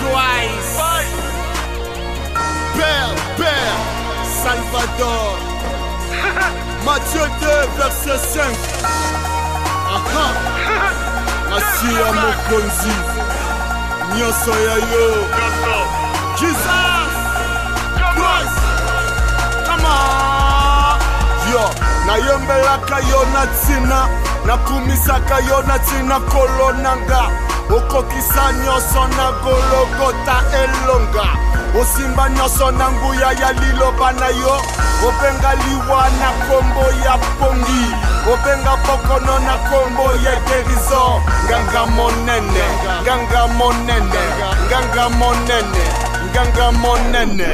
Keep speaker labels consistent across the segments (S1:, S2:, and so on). S1: Christ. Père, Père, Salvador. Matthieu 2, verset 5. Aha. Masiya mokonzi. Nyonso ya yo. Jesus. Christ. Come on. Yo, nayembelaka yo na ntina nakumisaka yo na ntina kolo na nga okokisa nyonso na gologota elonga osimba nyonso na nguya ya liloba na yo obenga liwa na nkombo ya pongi obenga pokono na nkombo ya gerizo nganga monene nganga monene nganga monene nganga monene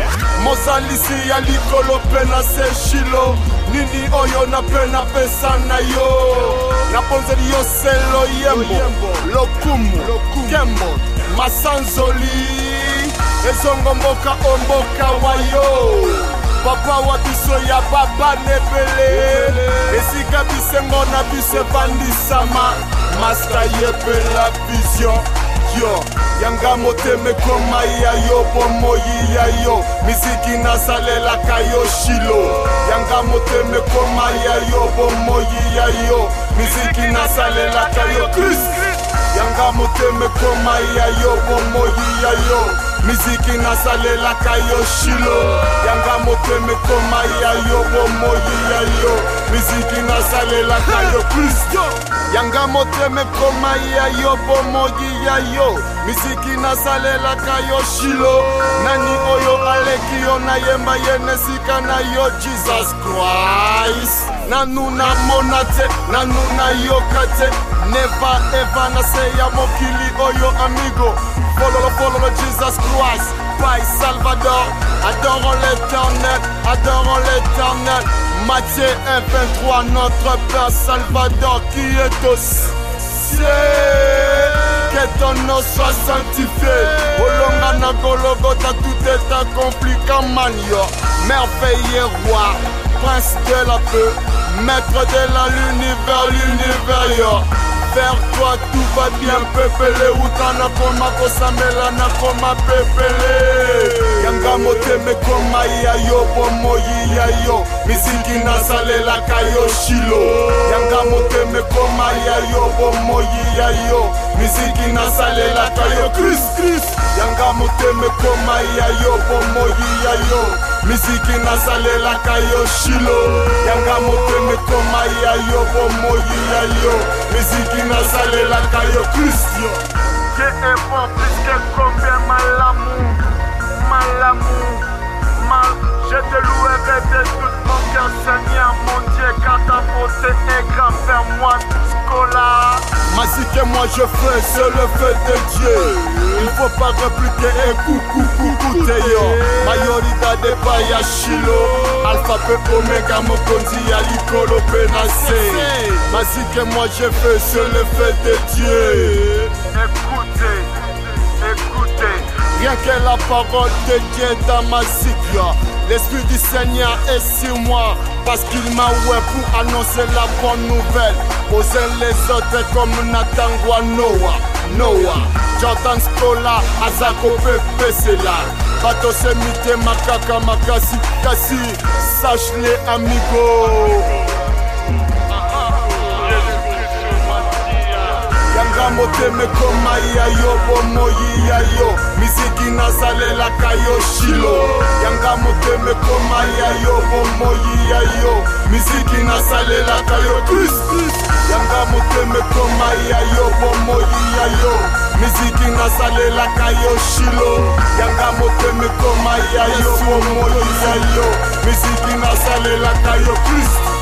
S1: mosalisi ya likolo mpe na se shilo nini oyo napenapesa na yo naponzeli yo selo yembo lokumu kembo masanzoli ezongo mboka o mboka wa yo papa wa biso ya babanebele esika bisengo na biso evandisama masta yepela vision yo yanga motema ekoma ya yo bomoi ya yo miziki nasalelaka yo shilo yanga motema ekoma ya yo bomoi ya yo miziki nasalelaka yo kris yanga motema ekoma ya yo bomoi ya yo miziki nasalelaka yo shilo yanga motema ekoma ya yo bomoi ya yo miziki nasalelaka yo plus yanga motema ekoma ya yo bomoyi ya yo miziki nasalelaka yo shilo nani oyo aleki yo nayemba ye na esika na yo jesus christ nanuna mona te nanuna yoka te neva eva naseya mokili oyo amigo fololo fololo jesus christ pai salvador adorons l'éternel adorons l'éternel Matthieu 1 23 notre père salvador qui est au ciel que ton nom soit sanctifié. Olonga na ta tout est accompli comme Merveilleux roi, prince de la feu, maître de la l'univers, l'univers, Vers toi tout va bien, pepele, utana koma kosamela na koma pepele. Yanga moteme koma ya yo, bomoyi ya yo, miziki nazalelaka yo shilo. Yanga moteme koma ya yo, bomoyi ya yo, miziki nazalelaka yo Chris Chris. Yanga moteme koma ya yo, bomoyi ya yo. miziki nazalelaka yo shilo yanga motema ekoma ya yo bomoi yo ma je te louerai de tout mon cœur seigneur mon dieu car ta beauté est grande vers moi scola que moi je fais, c'est le feu de Dieu Il faut pas répliquer un coucou coucou, shilo alpha omega moi je fais sur le fait de dieu écoutez écoutez rien que la parole de dieu dans ma cycle l'esprit du seigneur est sur moi parce qu'il m'a oué pour annoncer la bonne nouvelle poser les autres comme natangwa noa noah jordan stola fait là. bato se mitema kaka makasi kasi sachle amigo yanga motema ekoma ya yo bomoi ya yo miziki nazalelaka yo shilo yanga motema ekoma ya yo bomoi ya yo miziki nazalelaka yo kristi yanga motema ekoma ya yo bomoi ya yo miziki nazalelaka yo shilo yanga motema Sou moun yo yi fè yo Mizik yi nan yo